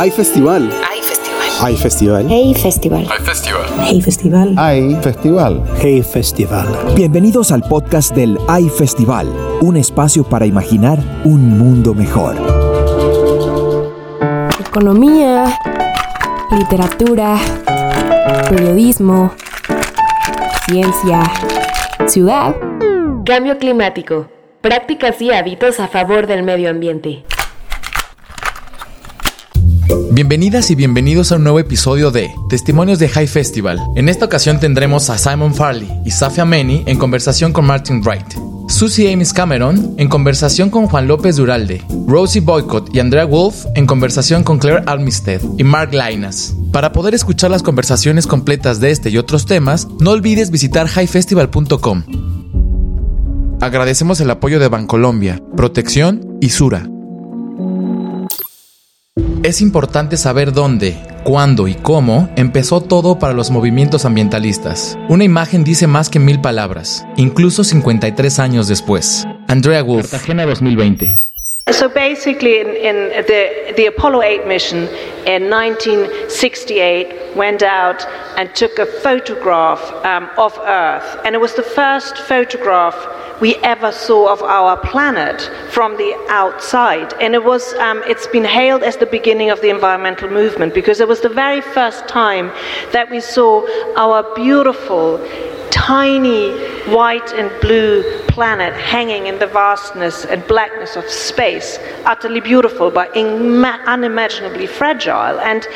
Hay festival. Hay festival. Hay festival. Hey Festival. Hay festival. Hey Festival. Hay festival. Hey Festival. Bienvenidos al podcast del AI Festival, un espacio para imaginar un mundo mejor. Economía, literatura, periodismo, ciencia, ciudad. Cambio climático. Prácticas y hábitos a favor del medio ambiente. Bienvenidas y bienvenidos a un nuevo episodio de Testimonios de High Festival. En esta ocasión tendremos a Simon Farley y Safia Meni en conversación con Martin Wright. Susie Amis Cameron en conversación con Juan López Duralde, Rosie Boycott y Andrea Wolf en conversación con Claire Almisted y Mark Lainas. Para poder escuchar las conversaciones completas de este y otros temas, no olvides visitar highfestival.com. Agradecemos el apoyo de Bancolombia, Protección y Sura. Es importante saber dónde, cuándo y cómo empezó todo para los movimientos ambientalistas. Una imagen dice más que mil palabras, incluso 53 años después. Andrea Wolf, Cartagena 2020. So basically, in, in the, the Apollo 8 mission in 1968 went out and took a photograph um, of Earth, and it was the first photograph we ever saw of our planet from the outside. And it was, um, it's been hailed as the beginning of the environmental movement because it was the very first time that we saw our beautiful tiny white and blue planet hanging in the vastness and blackness of space, utterly beautiful but unimaginably fragile. And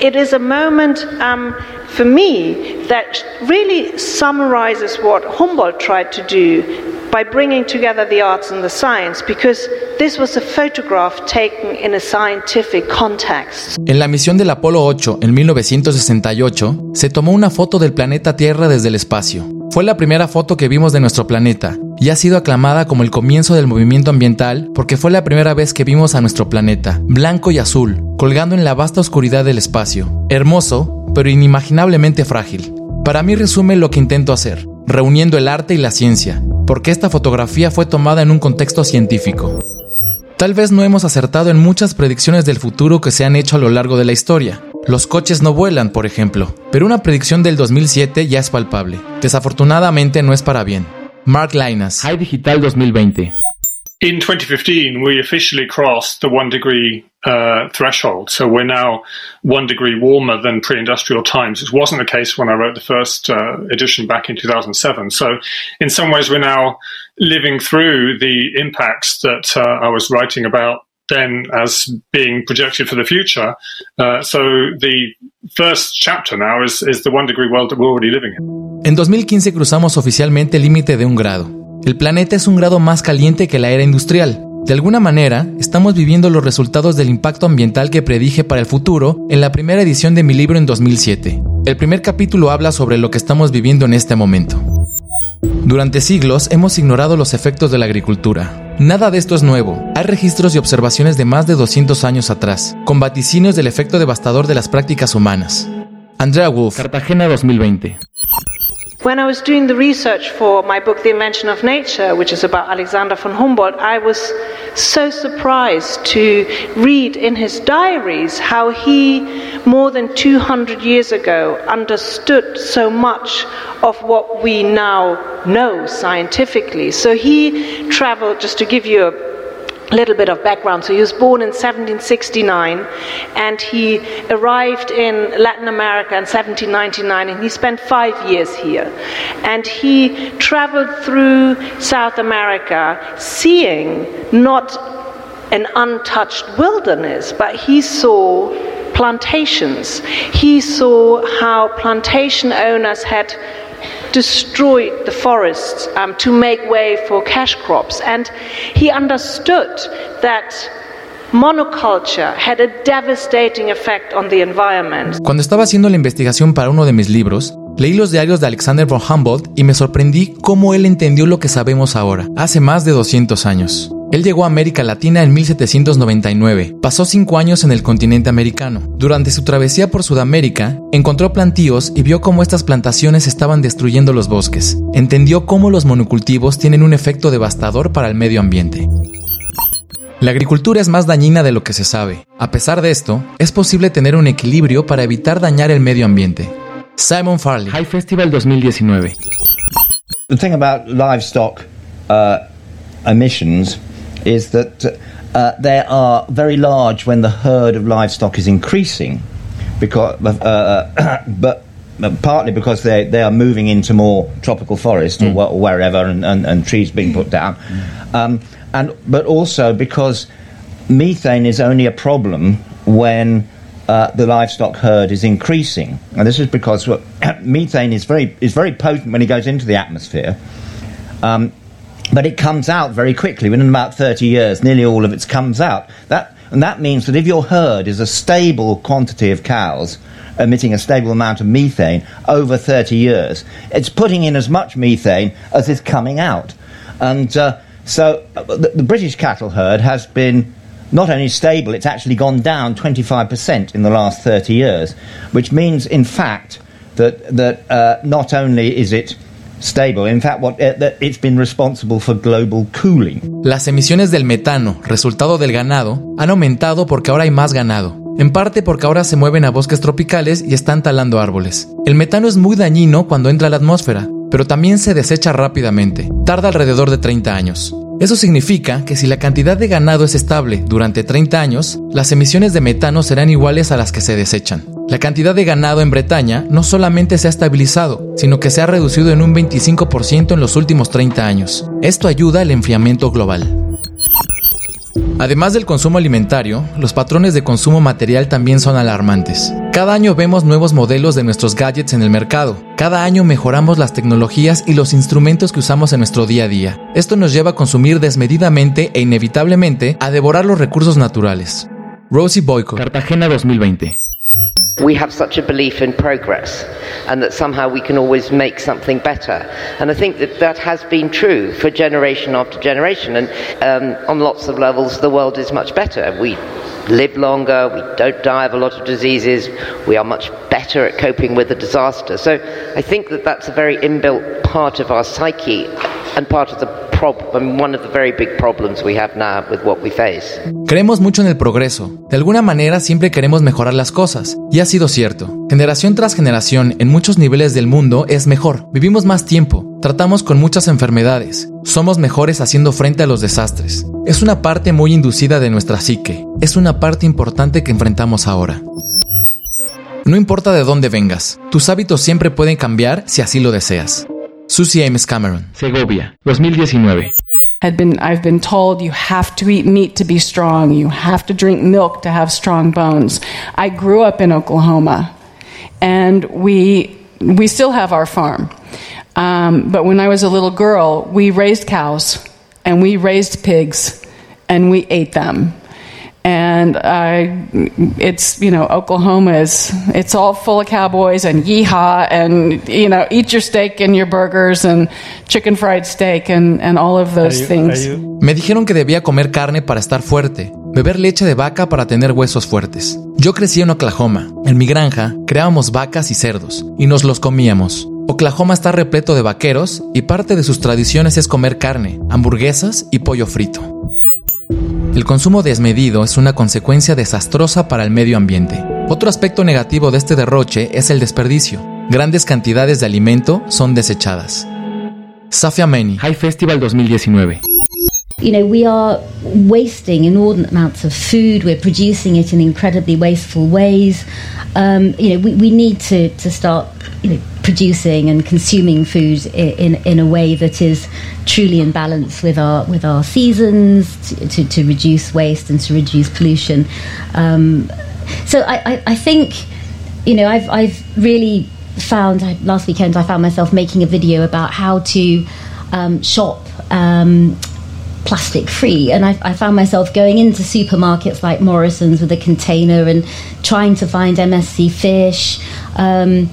it is a moment um, for me that really summarizes what Humboldt tried to do by bringing together the arts and the science, because this was a photograph taken in a scientific context. En la misión del Apolo 8 en 1968, se tomó una foto del planeta Tierra desde el espacio. Fue la primera foto que vimos de nuestro planeta y ha sido aclamada como el comienzo del movimiento ambiental porque fue la primera vez que vimos a nuestro planeta, blanco y azul, colgando en la vasta oscuridad del espacio. Hermoso, pero inimaginablemente frágil. Para mí resume lo que intento hacer, reuniendo el arte y la ciencia, porque esta fotografía fue tomada en un contexto científico. Tal vez no hemos acertado en muchas predicciones del futuro que se han hecho a lo largo de la historia. Los coches no vuelan, por ejemplo, pero una predicción del 2007 ya es palpable. Desafortunadamente no es para bien. Mark Linas, High Digital 2020. In 2015, we officially crossed the one degree uh, threshold. So we're now one degree warmer than pre industrial times. It wasn't the case when I wrote the first uh, edition back in 2007. So, in some ways, we're now living through the impacts that uh, I was writing about then as being projected for the future. Uh, so, the first chapter now is, is the one degree world that we're already living in. En 2015 cruzamos oficialmente el límite de un grado. El planeta es un grado más caliente que la era industrial. De alguna manera, estamos viviendo los resultados del impacto ambiental que predije para el futuro en la primera edición de mi libro en 2007. El primer capítulo habla sobre lo que estamos viviendo en este momento. Durante siglos hemos ignorado los efectos de la agricultura. Nada de esto es nuevo. Hay registros y observaciones de más de 200 años atrás, con vaticinios del efecto devastador de las prácticas humanas. Andrea Wolf, Cartagena 2020. When I was doing the research for my book, The Invention of Nature, which is about Alexander von Humboldt, I was so surprised to read in his diaries how he, more than 200 years ago, understood so much of what we now know scientifically. So he traveled, just to give you a little bit of background. So he was born in 1769 and he arrived in Latin America in 1799 and he spent five years here. And he traveled through South America seeing not an untouched wilderness, but he saw plantations. He saw how plantation owners had destroyed the forests um, to make way for cash crops. And he understood that monoculture had a devastating effect on the environment. Cuando estaba haciendo la investigación para uno de mis libros, leí los diarios de Alexander von Humboldt y me sorprendí cómo él entendió lo que sabemos ahora, hace más de 200 años. Él llegó a América Latina en 1799, pasó cinco años en el continente americano. Durante su travesía por Sudamérica, encontró plantíos y vio cómo estas plantaciones estaban destruyendo los bosques. Entendió cómo los monocultivos tienen un efecto devastador para el medio ambiente. La agricultura es más dañina de lo que se sabe. A pesar de esto, es posible tener un equilibrio para evitar dañar el medio ambiente. Simon Farley, High Festival 2019. The thing about livestock uh, emissions is that uh, they are very large when the herd of livestock is increasing, because, uh, but partly because they, they are moving into more tropical forest mm. or, or, wherever and, and, and, trees being put down. Um, and but also because methane is only a problem when uh, the livestock herd is increasing, and this is because well, methane is very is very potent when it goes into the atmosphere. Um, but it comes out very quickly. Within about 30 years, nearly all of it comes out. That, and that means that if your herd is a stable quantity of cows emitting a stable amount of methane over 30 years, it's putting in as much methane as is coming out. And uh, so uh, the, the, British cattle herd has been not only stable, it's actually gone down 25% in the last 30 years, which means, in fact, that, that uh, not only is it stable, in fact, what, that it's been responsible for global cooling. Las emisiones del metano, resultado del ganado, han aumentado porque ahora hay más ganado. En parte porque ahora se mueven a bosques tropicales y están talando árboles. El metano es muy dañino cuando entra a la atmósfera, pero también se desecha rápidamente, tarda alrededor de 30 años. Eso significa que si la cantidad de ganado es estable durante 30 años, las emisiones de metano serán iguales a las que se desechan. La cantidad de ganado en Bretaña no solamente se ha estabilizado, sino que se ha reducido en un 25% en los últimos 30 años. Esto ayuda al enfriamiento global. Además del consumo alimentario, los patrones de consumo material también son alarmantes. Cada año vemos nuevos modelos de nuestros gadgets en el mercado. Cada año mejoramos las tecnologías y los instrumentos que usamos en nuestro día a día. Esto nos lleva a consumir desmedidamente e inevitablemente a devorar los recursos naturales. Rosie Boyko, Cartagena 2020. We have such a belief in progress and that somehow we can always make something better. And I think that that has been true for generation after generation. And um, on lots of levels, the world is much better. We live longer, we don't die of a lot of diseases, we are much better at coping with a disaster. So I think that that's a very inbuilt part of our psyche Creemos mucho en el progreso. De alguna manera siempre queremos mejorar las cosas. Y ha sido cierto. Generación tras generación en muchos niveles del mundo es mejor. Vivimos más tiempo. Tratamos con muchas enfermedades. Somos mejores haciendo frente a los desastres. Es una parte muy inducida de nuestra psique. Es una parte importante que enfrentamos ahora. No importa de dónde vengas, tus hábitos siempre pueden cambiar si así lo deseas. Susie Ames Cameron, Segovia, 2019. Had been, I've been told you have to eat meat to be strong. You have to drink milk to have strong bones. I grew up in Oklahoma, and we we still have our farm. Um, but when I was a little girl, we raised cows and we raised pigs, and we ate them and I, it's you know Oklahoma is it's all full of cowboys and yeehaw and you know eat your steak and your burgers and chicken fried steak and, and all of those you, things. Me dijeron que debía comer carne para estar fuerte, beber leche de vaca para tener huesos fuertes. Yo crecí en Oklahoma. En mi granja creábamos vacas y cerdos y nos los comíamos. Oklahoma está repleto de vaqueros y parte de sus tradiciones es comer carne, hamburguesas y pollo frito. El consumo desmedido es una consecuencia desastrosa para el medio ambiente. Otro aspecto negativo de este derroche es el desperdicio. Grandes cantidades de alimento son desechadas. Safia Meni, High Festival 2019. you know, we are wasting inordinate amounts of food. We're producing it in incredibly wasteful ways. Um, you know, we, we need to, to start, you know, producing and consuming food in, in, a way that is truly in balance with our with our seasons to, to, to reduce waste and to reduce pollution. Um, so I, I, I, think you know I've I've really found last weekend I found myself making a video about how to um, shop. Um, plastic free. And I, I, found myself going into supermarkets like Morrison's with a container and trying to find MSC fish, um,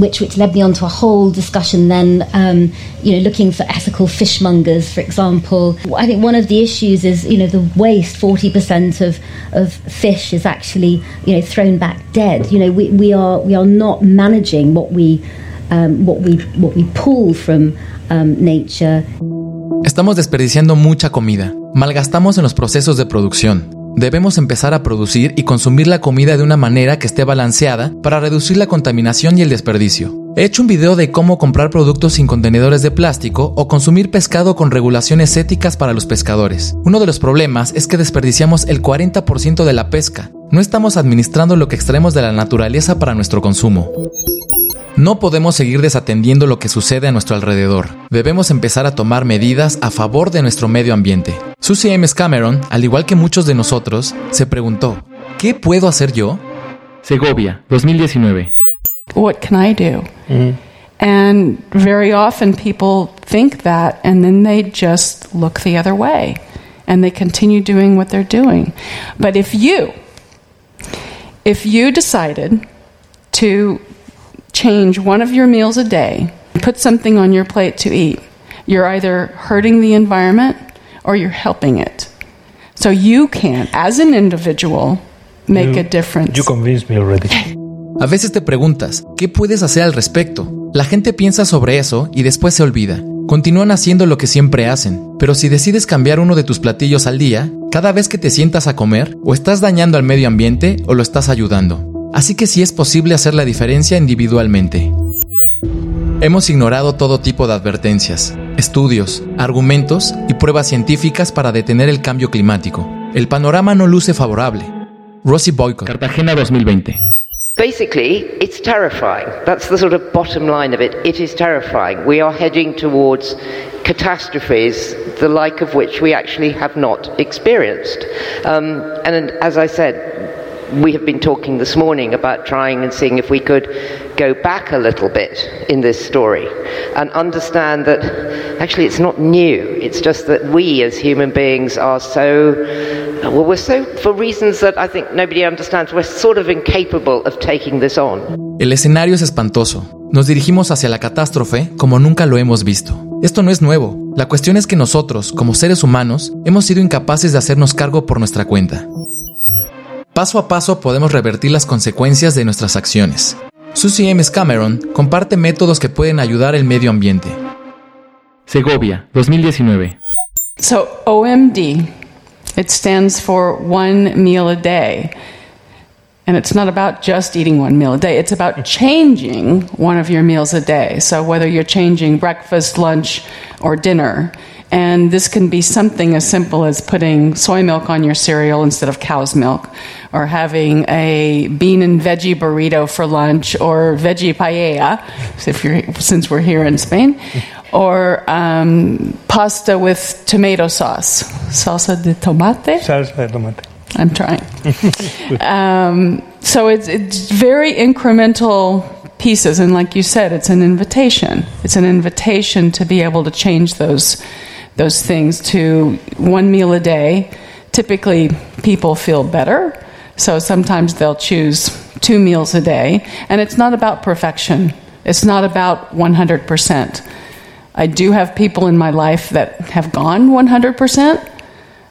which which led me on to a whole discussion. Then, um, you know, looking for ethical fishmongers, for example. I think one of the issues is you know the waste. Forty percent of of fish is actually you know thrown back dead. You know, we, we are we are not managing what we um, what we what we pull from um, nature. Estamos desperdiciando mucha comida. Malgastamos en los procesos de producción. Debemos empezar a producir y consumir la comida de una manera que esté balanceada para reducir la contaminación y el desperdicio. He hecho un video de cómo comprar productos sin contenedores de plástico o consumir pescado con regulaciones éticas para los pescadores. Uno de los problemas es que desperdiciamos el 40% de la pesca. No estamos administrando lo que extraemos de la naturaleza para nuestro consumo. No podemos seguir desatendiendo lo que sucede a nuestro alrededor. Debemos empezar a tomar medidas a favor de nuestro medio ambiente. Susie Ames Cameron, al igual que muchos de nosotros, se preguntó, ¿qué puedo hacer yo? Segovia, 2019. What can I do? And very often people think that and then they just look the other way and they continue doing what they're doing. But if you if you decided to change one of your meals a day, put something on your plate to eat, you're either hurting the environment or you're helping it. So you can, as an individual, make You- a difference. You convinced me already. A veces te preguntas, ¿qué puedes hacer al respecto? La gente piensa sobre eso y después se olvida. Continúan haciendo lo que siempre hacen, pero si decides cambiar uno de tus platillos al día, cada vez que te sientas a comer, o estás dañando al medio ambiente o lo estás ayudando. Así que sí es posible hacer la diferencia individualmente. Hemos ignorado todo tipo de advertencias, estudios, argumentos y pruebas científicas para detener el cambio climático. El panorama no luce favorable. Rosy Boycott. Cartagena 2020. Basically, it's terrifying. That's the sort of bottom line of it. It is terrifying. We are heading towards catastrophes, the like of which we actually have not experienced. Um, and as I said, we have been talking this morning about trying and seeing if we could go back a little bit in this story and understand that actually it's not new. It's just that we as human beings are so, well, we're so, for reasons that I think nobody understands, we're sort of incapable of taking this on. El escenario es espantoso. Nos dirigimos hacia la catástrofe como nunca lo hemos visto. Esto no es nuevo. La cuestión es que nosotros, como seres humanos, hemos sido incapaces de hacernos cargo por nuestra cuenta. Paso a paso podemos revertir las consecuencias de nuestras acciones. Susie Ames Cameron comparte métodos que pueden ayudar el medio ambiente. Segovia, 2019. So OMD, it stands for one meal a day. And it's not about just eating one meal a day, it's about changing one of your meals a day. So whether you're changing breakfast, lunch, or dinner. And this can be something as simple as putting soy milk on your cereal instead of cow's milk, or having a bean and veggie burrito for lunch, or veggie paella, if you're, since we're here in Spain, or um, pasta with tomato sauce, salsa de tomate. Salsa de tomate. I'm trying. um, so it's, it's very incremental pieces, and like you said, it's an invitation. It's an invitation to be able to change those those things to one meal a day. Typically, people feel better, so sometimes they'll choose two meals a day, and it's not about perfection. It's not about 100%. I do have people in my life that have gone 100%,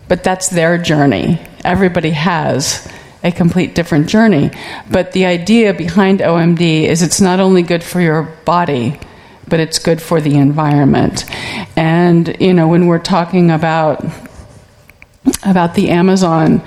but that's their journey. Everybody has a complete different journey. But the idea behind OMD is it's not only good for your body, but it's good for the environment. And you know, when we're talking about about the Amazon,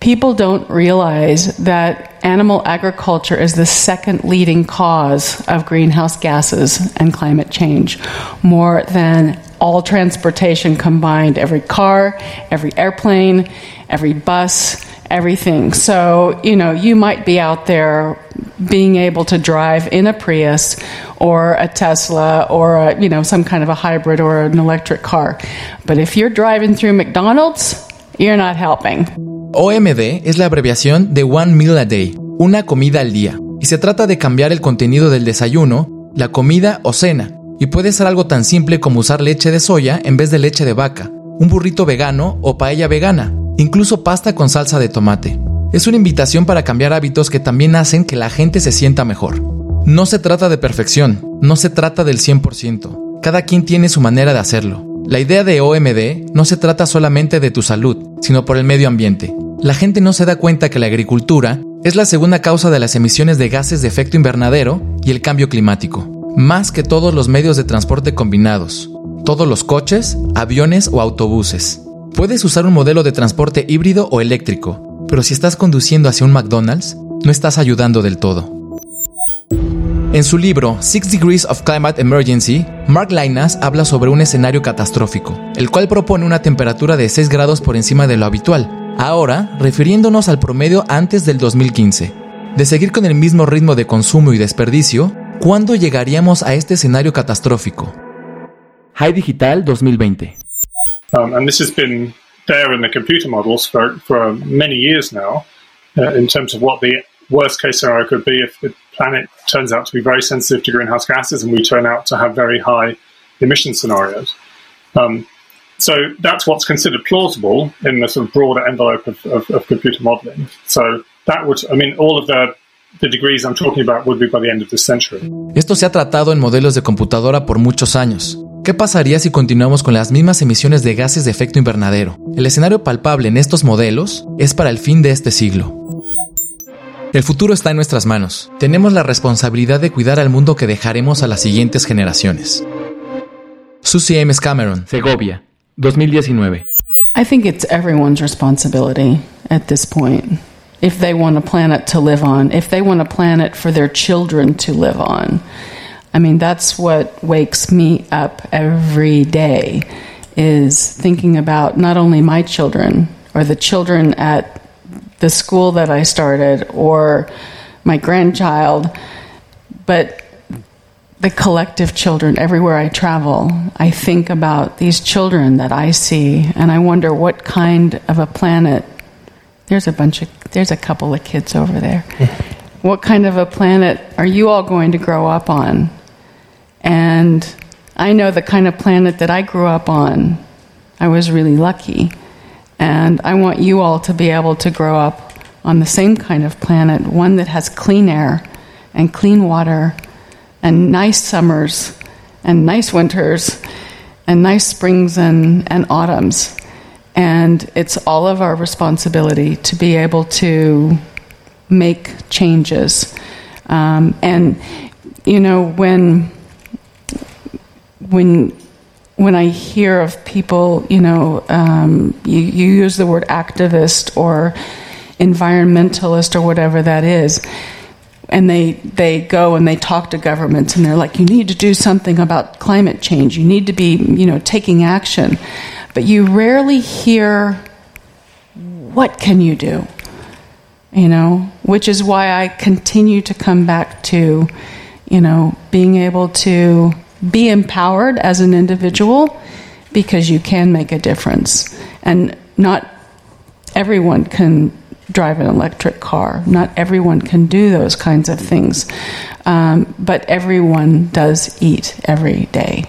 people don't realize that animal agriculture is the second leading cause of greenhouse gases and climate change, more than all transportation combined every car, every airplane, every bus, everything. So, you know, you might be out there being able to drive in a Prius or a Tesla or a, you know, some kind of a hybrid or an electric car. But if you're driving through McDonald's, you're not helping. OMD es la abreviación de One Meal a Day, una comida al día, y se trata de cambiar el contenido del desayuno, la comida o cena, y puede ser algo tan simple como usar leche de soya en vez de leche de vaca, un burrito vegano o paella vegana, incluso pasta con salsa de tomate. Es una invitación para cambiar hábitos que también hacen que la gente se sienta mejor. No se trata de perfección, no se trata del 100%. Cada quien tiene su manera de hacerlo. La idea de OMD no se trata solamente de tu salud, sino por el medio ambiente. La gente no se da cuenta que la agricultura es la segunda causa de las emisiones de gases de efecto invernadero y el cambio climático, más que todos los medios de transporte combinados, todos los coches, aviones o autobuses. Puedes usar un modelo de transporte híbrido o eléctrico, pero si estás conduciendo hacia un McDonald's, no estás ayudando del todo. En su libro Six Degrees of Climate Emergency, Mark Linas habla sobre un escenario catastrófico, el cual propone una temperatura de 6 grados por encima de lo habitual, ahora refiriéndonos al promedio antes del 2015. De seguir con el mismo ritmo de consumo y desperdicio, ¿cuándo llegaríamos a este escenario catastrófico? High Digital 2020. Um, and this has been there in the computer models for, for many years now, uh, in terms of what the worst case scenario could be if the planet turns out to be very sensitive to greenhouse gases and we turn out to have very high emission scenarios. Um, so that's what's considered plausible in the sort of broader envelope of, of, of computer modeling. So that would, I mean, all of the the degrees I'm talking about would be by the end of this century. Esto se ha tratado en modelos de computadora por muchos años. ¿Qué pasaría si continuamos con las mismas emisiones de gases de efecto invernadero? El escenario palpable en estos modelos es para el fin de este siglo. El futuro está en nuestras manos. Tenemos la responsabilidad de cuidar al mundo que dejaremos a las siguientes generaciones. Susie Ames Cameron, Segovia, 2019. I think it's everyone's responsibility at this point. If they want a planet to live on, if they want a planet for their children to live on. I mean, that's what wakes me up every day is thinking about not only my children or the children at the school that I started or my grandchild, but the collective children everywhere I travel. I think about these children that I see and I wonder what kind of a planet. There's a bunch of, there's a couple of kids over there. what kind of a planet are you all going to grow up on? And I know the kind of planet that I grew up on. I was really lucky. And I want you all to be able to grow up on the same kind of planet, one that has clean air and clean water and nice summers and nice winters and nice springs and, and autumns. And it's all of our responsibility to be able to make changes. Um, and, you know, when, when when I hear of people, you know, um, you, you use the word activist or environmentalist or whatever that is, and they they go and they talk to governments and they're like, you need to do something about climate change. You need to be, you know, taking action, but you rarely hear what can you do. You know, which is why I continue to come back to, you know, being able to be empowered as an individual because you can make a difference. And not everyone can drive an electric car, not everyone can do those kinds of things. Um, but everyone does eat every day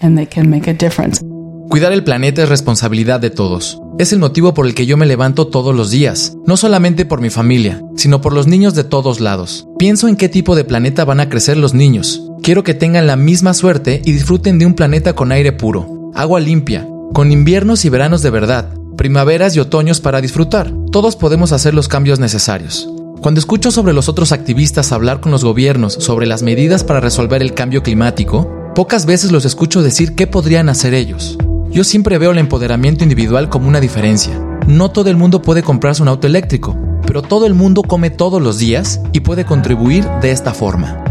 and they can make a difference. Cuidar el planeta es responsabilidad de todos. Es el motivo por el que yo me levanto todos los días, no solamente por mi familia, sino por los niños de todos lados. Pienso en qué tipo de planeta van a crecer los niños. Quiero que tengan la misma suerte y disfruten de un planeta con aire puro, agua limpia, con inviernos y veranos de verdad, primaveras y otoños para disfrutar. Todos podemos hacer los cambios necesarios. Cuando escucho sobre los otros activistas hablar con los gobiernos sobre las medidas para resolver el cambio climático, pocas veces los escucho decir qué podrían hacer ellos. Yo siempre veo el empoderamiento individual como una diferencia. No todo el mundo puede comprarse un auto eléctrico, pero todo el mundo come todos los días y puede contribuir de esta forma.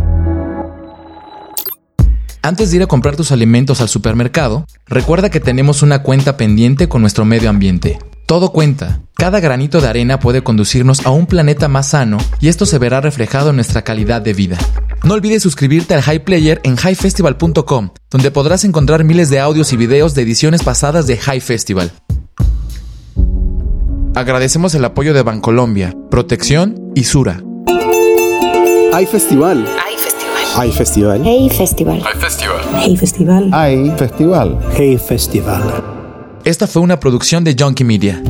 Antes de ir a comprar tus alimentos al supermercado, recuerda que tenemos una cuenta pendiente con nuestro medio ambiente. Todo cuenta. Cada granito de arena puede conducirnos a un planeta más sano y esto se verá reflejado en nuestra calidad de vida. No olvides suscribirte al High Player en highfestival.com, donde podrás encontrar miles de audios y videos de ediciones pasadas de High Festival. Agradecemos el apoyo de Bancolombia, Protección y Sura. Hay festival. Hay festival. Hay festival. Hey Festival. Hay festival. Hey Festival. Hay festival. Hey festival. Esta fue una producción de Junkie Media.